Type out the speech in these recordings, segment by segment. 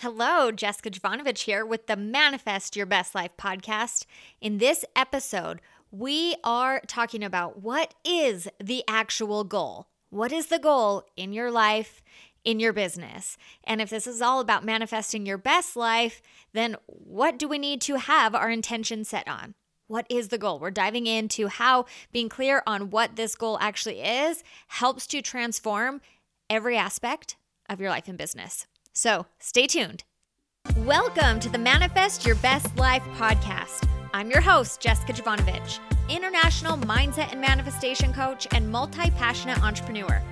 Hello, Jessica Jovanovich here with the Manifest Your Best Life podcast. In this episode, we are talking about what is the actual goal? What is the goal in your life, in your business? And if this is all about manifesting your best life, then what do we need to have our intention set on? What is the goal? We're diving into how being clear on what this goal actually is helps to transform every aspect of your life and business. So stay tuned. Welcome to the Manifest Your Best Life podcast. I'm your host, Jessica Jovanovich, international mindset and manifestation coach and multi passionate entrepreneur.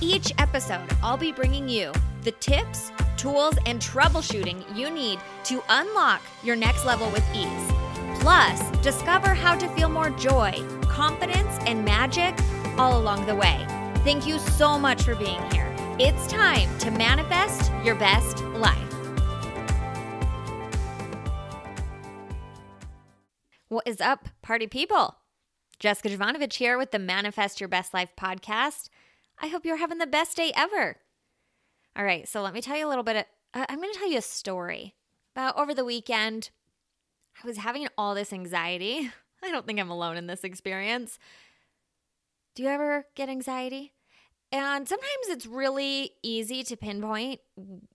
Each episode, I'll be bringing you the tips, tools, and troubleshooting you need to unlock your next level with ease. Plus, discover how to feel more joy, confidence, and magic all along the way. Thank you so much for being here. It's time to manifest your best life. What is up, party people? Jessica Jovanovich here with the Manifest Your Best Life podcast. I hope you're having the best day ever. All right, so let me tell you a little bit. Of, uh, I'm going to tell you a story about over the weekend. I was having all this anxiety. I don't think I'm alone in this experience. Do you ever get anxiety? And sometimes it's really easy to pinpoint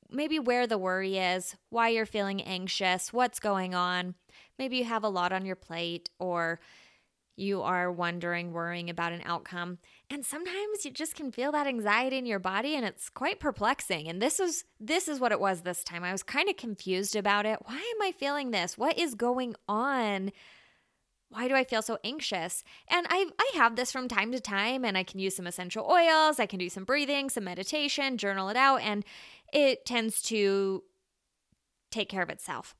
maybe where the worry is, why you're feeling anxious, what's going on. Maybe you have a lot on your plate or you are wondering, worrying about an outcome. And sometimes you just can feel that anxiety in your body and it's quite perplexing. And this is this is what it was this time. I was kind of confused about it. Why am I feeling this? What is going on? Why do I feel so anxious? And I I have this from time to time and I can use some essential oils, I can do some breathing, some meditation, journal it out and it tends to take care of itself.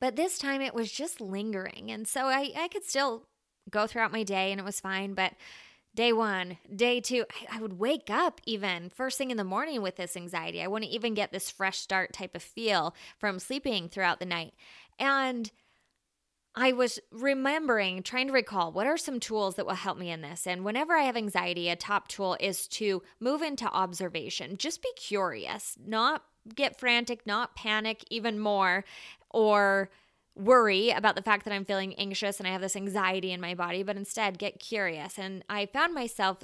But this time it was just lingering. And so I, I could still go throughout my day and it was fine. But day one, day two, I, I would wake up even first thing in the morning with this anxiety. I wouldn't even get this fresh start type of feel from sleeping throughout the night. And I was remembering, trying to recall what are some tools that will help me in this. And whenever I have anxiety, a top tool is to move into observation. Just be curious, not get frantic, not panic even more, or worry about the fact that I'm feeling anxious and I have this anxiety in my body, but instead get curious. And I found myself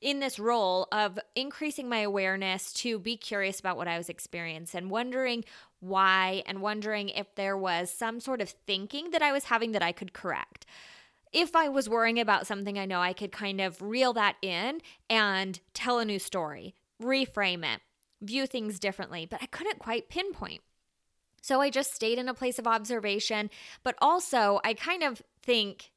in this role of increasing my awareness to be curious about what I was experiencing and wondering why and wondering if there was some sort of thinking that I was having that I could correct. If I was worrying about something, I know I could kind of reel that in and tell a new story, reframe it, view things differently, but I couldn't quite pinpoint. So I just stayed in a place of observation, but also I kind of think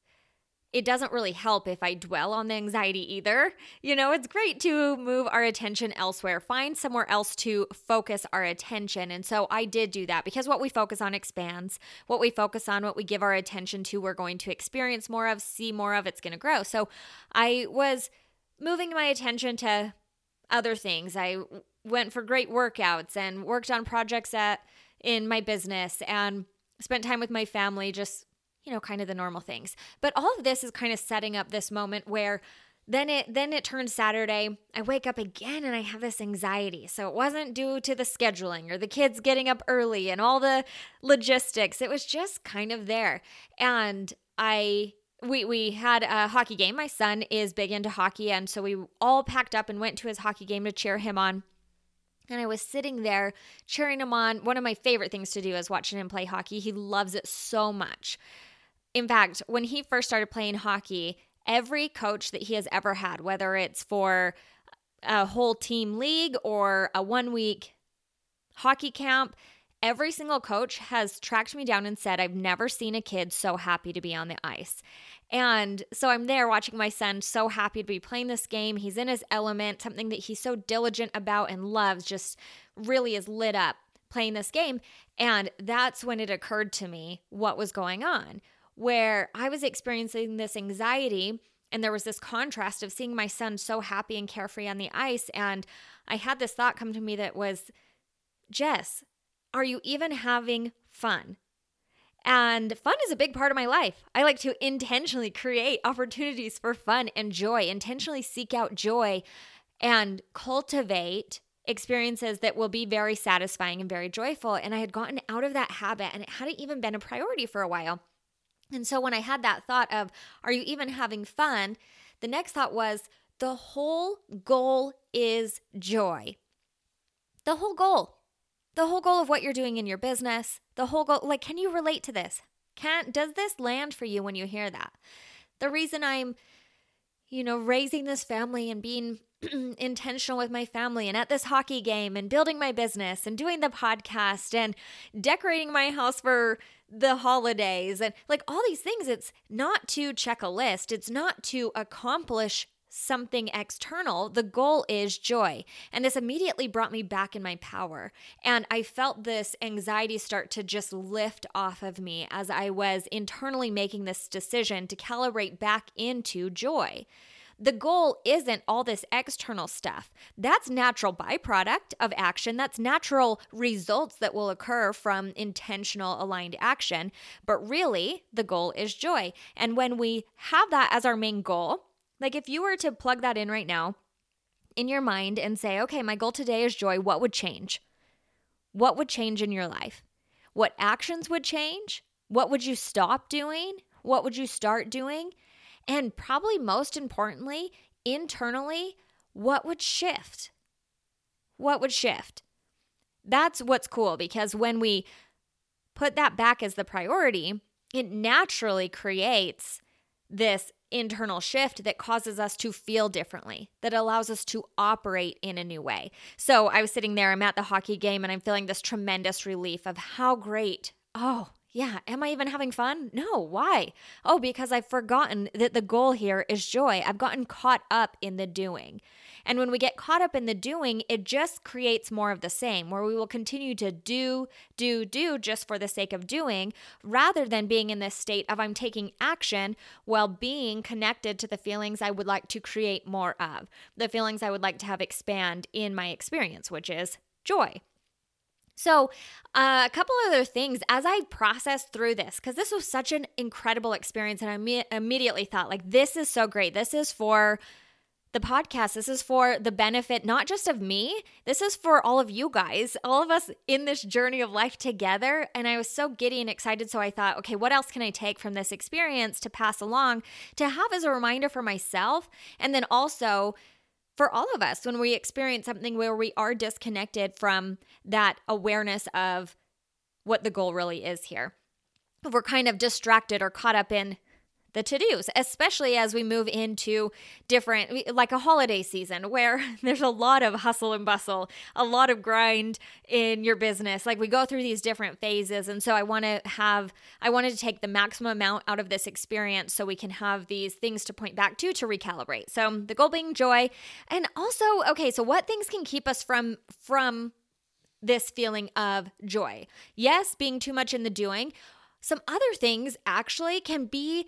it doesn't really help if I dwell on the anxiety either. You know, it's great to move our attention elsewhere, find somewhere else to focus our attention. And so I did do that because what we focus on expands. What we focus on, what we give our attention to, we're going to experience more of, see more of, it's going to grow. So I was moving my attention to other things. I went for great workouts and worked on projects at in my business and spent time with my family just you know, kind of the normal things. But all of this is kind of setting up this moment where then it then it turns Saturday. I wake up again and I have this anxiety. So it wasn't due to the scheduling or the kids getting up early and all the logistics. It was just kind of there. And I we we had a hockey game. My son is big into hockey and so we all packed up and went to his hockey game to cheer him on. And I was sitting there cheering him on. One of my favorite things to do is watching him play hockey. He loves it so much. In fact, when he first started playing hockey, every coach that he has ever had, whether it's for a whole team league or a one week hockey camp, every single coach has tracked me down and said, I've never seen a kid so happy to be on the ice. And so I'm there watching my son so happy to be playing this game. He's in his element, something that he's so diligent about and loves, just really is lit up playing this game. And that's when it occurred to me what was going on where I was experiencing this anxiety and there was this contrast of seeing my son so happy and carefree on the ice. And I had this thought come to me that was, Jess, are you even having fun? And fun is a big part of my life. I like to intentionally create opportunities for fun and joy, intentionally seek out joy and cultivate experiences that will be very satisfying and very joyful. And I had gotten out of that habit and it hadn't even been a priority for a while. And so when I had that thought of, are you even having fun? The next thought was, the whole goal is joy. The whole goal. The whole goal of what you're doing in your business, the whole goal, like, can you relate to this? Can't? does this land for you when you hear that? The reason I'm, you know, raising this family and being intentional with my family and at this hockey game and building my business and doing the podcast and decorating my house for the holidays and like all these things it's not to check a list. It's not to accomplish something external. The goal is joy. And this immediately brought me back in my power. And I felt this anxiety start to just lift off of me as I was internally making this decision to calibrate back into joy. The goal isn't all this external stuff. That's natural byproduct of action. That's natural results that will occur from intentional aligned action. But really, the goal is joy. And when we have that as our main goal, like if you were to plug that in right now in your mind and say, okay, my goal today is joy, what would change? What would change in your life? What actions would change? What would you stop doing? What would you start doing? And probably most importantly, internally, what would shift? What would shift? That's what's cool because when we put that back as the priority, it naturally creates this internal shift that causes us to feel differently, that allows us to operate in a new way. So I was sitting there, I'm at the hockey game, and I'm feeling this tremendous relief of how great. Oh, yeah, am I even having fun? No, why? Oh, because I've forgotten that the goal here is joy. I've gotten caught up in the doing. And when we get caught up in the doing, it just creates more of the same, where we will continue to do, do, do just for the sake of doing, rather than being in this state of I'm taking action while being connected to the feelings I would like to create more of, the feelings I would like to have expand in my experience, which is joy. So, uh, a couple other things as I processed through this, because this was such an incredible experience, and I me- immediately thought, like, this is so great. This is for the podcast. This is for the benefit not just of me, this is for all of you guys, all of us in this journey of life together. And I was so giddy and excited. So I thought, okay, what else can I take from this experience to pass along to have as a reminder for myself? And then also, for all of us when we experience something where we are disconnected from that awareness of what the goal really is here. If we're kind of distracted or caught up in the to dos, especially as we move into different, like a holiday season where there's a lot of hustle and bustle, a lot of grind in your business. Like we go through these different phases. And so I want to have, I wanted to take the maximum amount out of this experience so we can have these things to point back to to recalibrate. So the goal being joy. And also, okay, so what things can keep us from, from, this feeling of joy. Yes, being too much in the doing. Some other things actually can be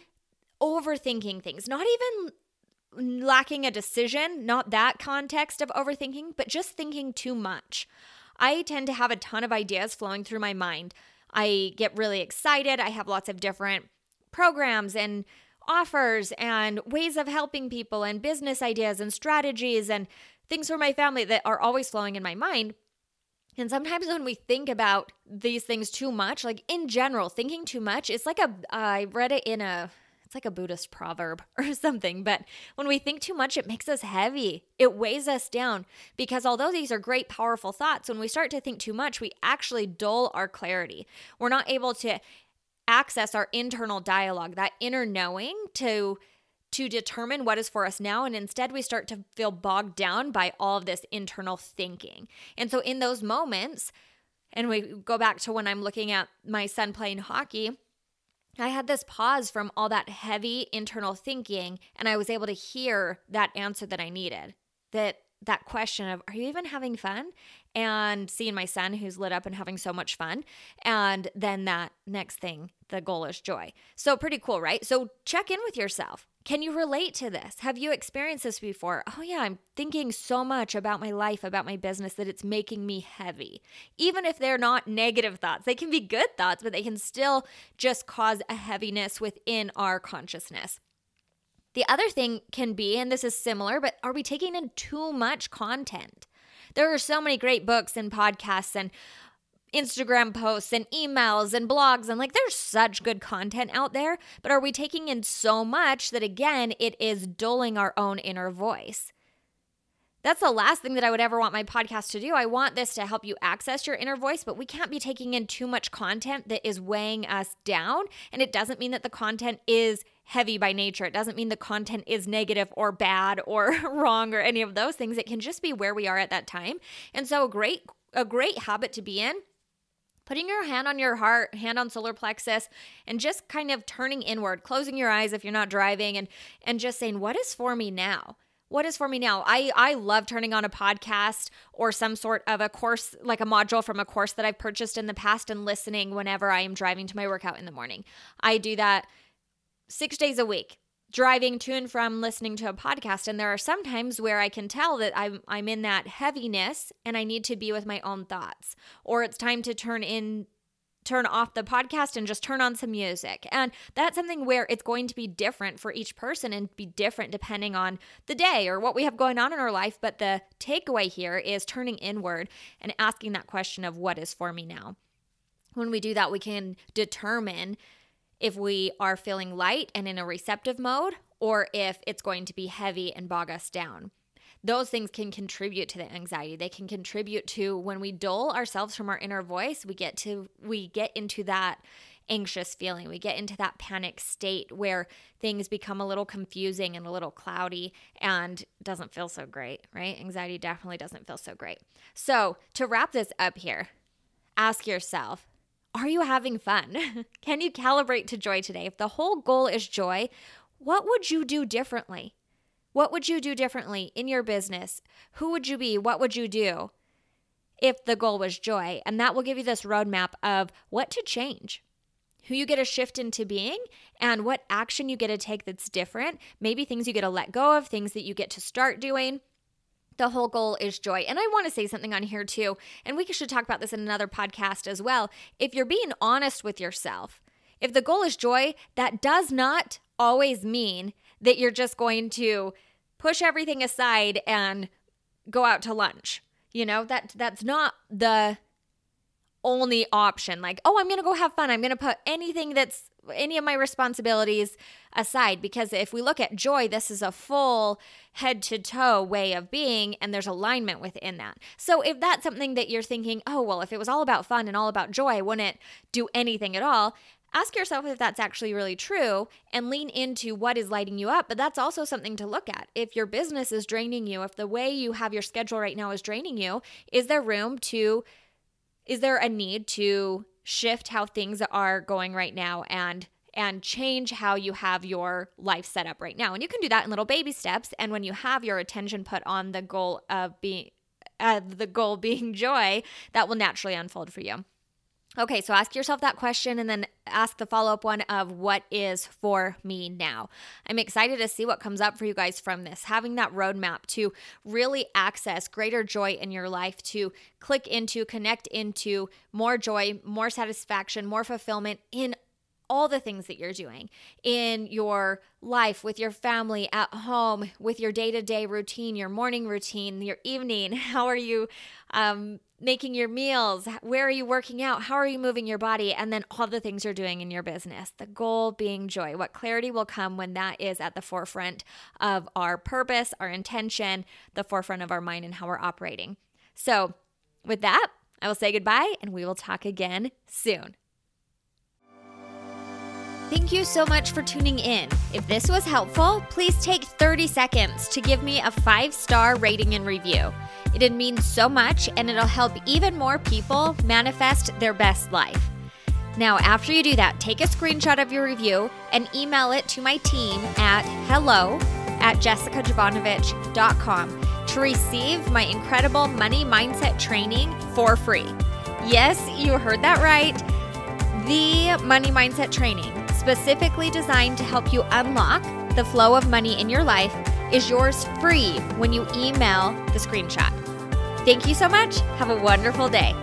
overthinking things, not even lacking a decision, not that context of overthinking, but just thinking too much. I tend to have a ton of ideas flowing through my mind. I get really excited. I have lots of different programs and offers and ways of helping people and business ideas and strategies and things for my family that are always flowing in my mind. And sometimes when we think about these things too much, like in general, thinking too much, it's like a. I read it in a it's like a Buddhist proverb or something. But when we think too much, it makes us heavy. It weighs us down because although these are great, powerful thoughts, when we start to think too much, we actually dull our clarity. We're not able to access our internal dialogue, that inner knowing to to determine what is for us now and instead we start to feel bogged down by all of this internal thinking. And so in those moments and we go back to when I'm looking at my son playing hockey, I had this pause from all that heavy internal thinking and I was able to hear that answer that I needed. That that question of are you even having fun? And seeing my son who's lit up and having so much fun. And then that next thing, the goal is joy. So pretty cool, right? So check in with yourself. Can you relate to this? Have you experienced this before? Oh, yeah, I'm thinking so much about my life, about my business, that it's making me heavy. Even if they're not negative thoughts, they can be good thoughts, but they can still just cause a heaviness within our consciousness. The other thing can be, and this is similar, but are we taking in too much content? There are so many great books and podcasts and Instagram posts and emails and blogs and like there's such good content out there, but are we taking in so much that again it is dulling our own inner voice? That's the last thing that I would ever want my podcast to do. I want this to help you access your inner voice, but we can't be taking in too much content that is weighing us down. And it doesn't mean that the content is heavy by nature. It doesn't mean the content is negative or bad or wrong or any of those things. It can just be where we are at that time. And so a great a great habit to be in putting your hand on your heart, hand on solar plexus, and just kind of turning inward, closing your eyes if you're not driving, and and just saying, "What is for me now?" What is for me now? I I love turning on a podcast or some sort of a course like a module from a course that I've purchased in the past and listening whenever I am driving to my workout in the morning. I do that 6 days a week driving to and from listening to a podcast and there are some times where I can tell that I'm I'm in that heaviness and I need to be with my own thoughts or it's time to turn in turn off the podcast and just turn on some music. And that's something where it's going to be different for each person and be different depending on the day or what we have going on in our life, but the takeaway here is turning inward and asking that question of what is for me now. When we do that, we can determine if we are feeling light and in a receptive mode, or if it's going to be heavy and bog us down. Those things can contribute to the anxiety. They can contribute to when we dull ourselves from our inner voice, we get to we get into that anxious feeling. We get into that panic state where things become a little confusing and a little cloudy and doesn't feel so great, right? Anxiety definitely doesn't feel so great. So, to wrap this up here, ask yourself are you having fun? Can you calibrate to joy today? If the whole goal is joy, what would you do differently? What would you do differently in your business? Who would you be? What would you do if the goal was joy? And that will give you this roadmap of what to change, who you get to shift into being, and what action you get to take that's different. Maybe things you get to let go of, things that you get to start doing the whole goal is joy. And I want to say something on here too, and we should talk about this in another podcast as well. If you're being honest with yourself, if the goal is joy, that does not always mean that you're just going to push everything aside and go out to lunch. You know, that that's not the only option. Like, oh, I'm going to go have fun. I'm going to put anything that's any of my responsibilities aside because if we look at joy this is a full head to toe way of being and there's alignment within that so if that's something that you're thinking oh well if it was all about fun and all about joy i wouldn't do anything at all ask yourself if that's actually really true and lean into what is lighting you up but that's also something to look at if your business is draining you if the way you have your schedule right now is draining you is there room to is there a need to shift how things are going right now and and change how you have your life set up right now. And you can do that in little baby steps. And when you have your attention put on the goal of being uh, the goal being joy, that will naturally unfold for you. Okay, so ask yourself that question and then ask the follow up one of what is for me now. I'm excited to see what comes up for you guys from this. Having that roadmap to really access greater joy in your life, to click into, connect into more joy, more satisfaction, more fulfillment in all the things that you're doing in your life, with your family, at home, with your day to day routine, your morning routine, your evening. How are you um, making your meals? Where are you working out? How are you moving your body? And then all the things you're doing in your business. The goal being joy. What clarity will come when that is at the forefront of our purpose, our intention, the forefront of our mind, and how we're operating. So, with that, I will say goodbye and we will talk again soon. Thank you so much for tuning in. If this was helpful, please take 30 seconds to give me a five star rating and review. It'd mean so much and it'll help even more people manifest their best life. Now, after you do that, take a screenshot of your review and email it to my team at hello at jessicajovanovich.com to receive my incredible money mindset training for free. Yes, you heard that right. The money mindset training specifically designed to help you unlock the flow of money in your life, is yours free when you email the screenshot. Thank you so much. Have a wonderful day.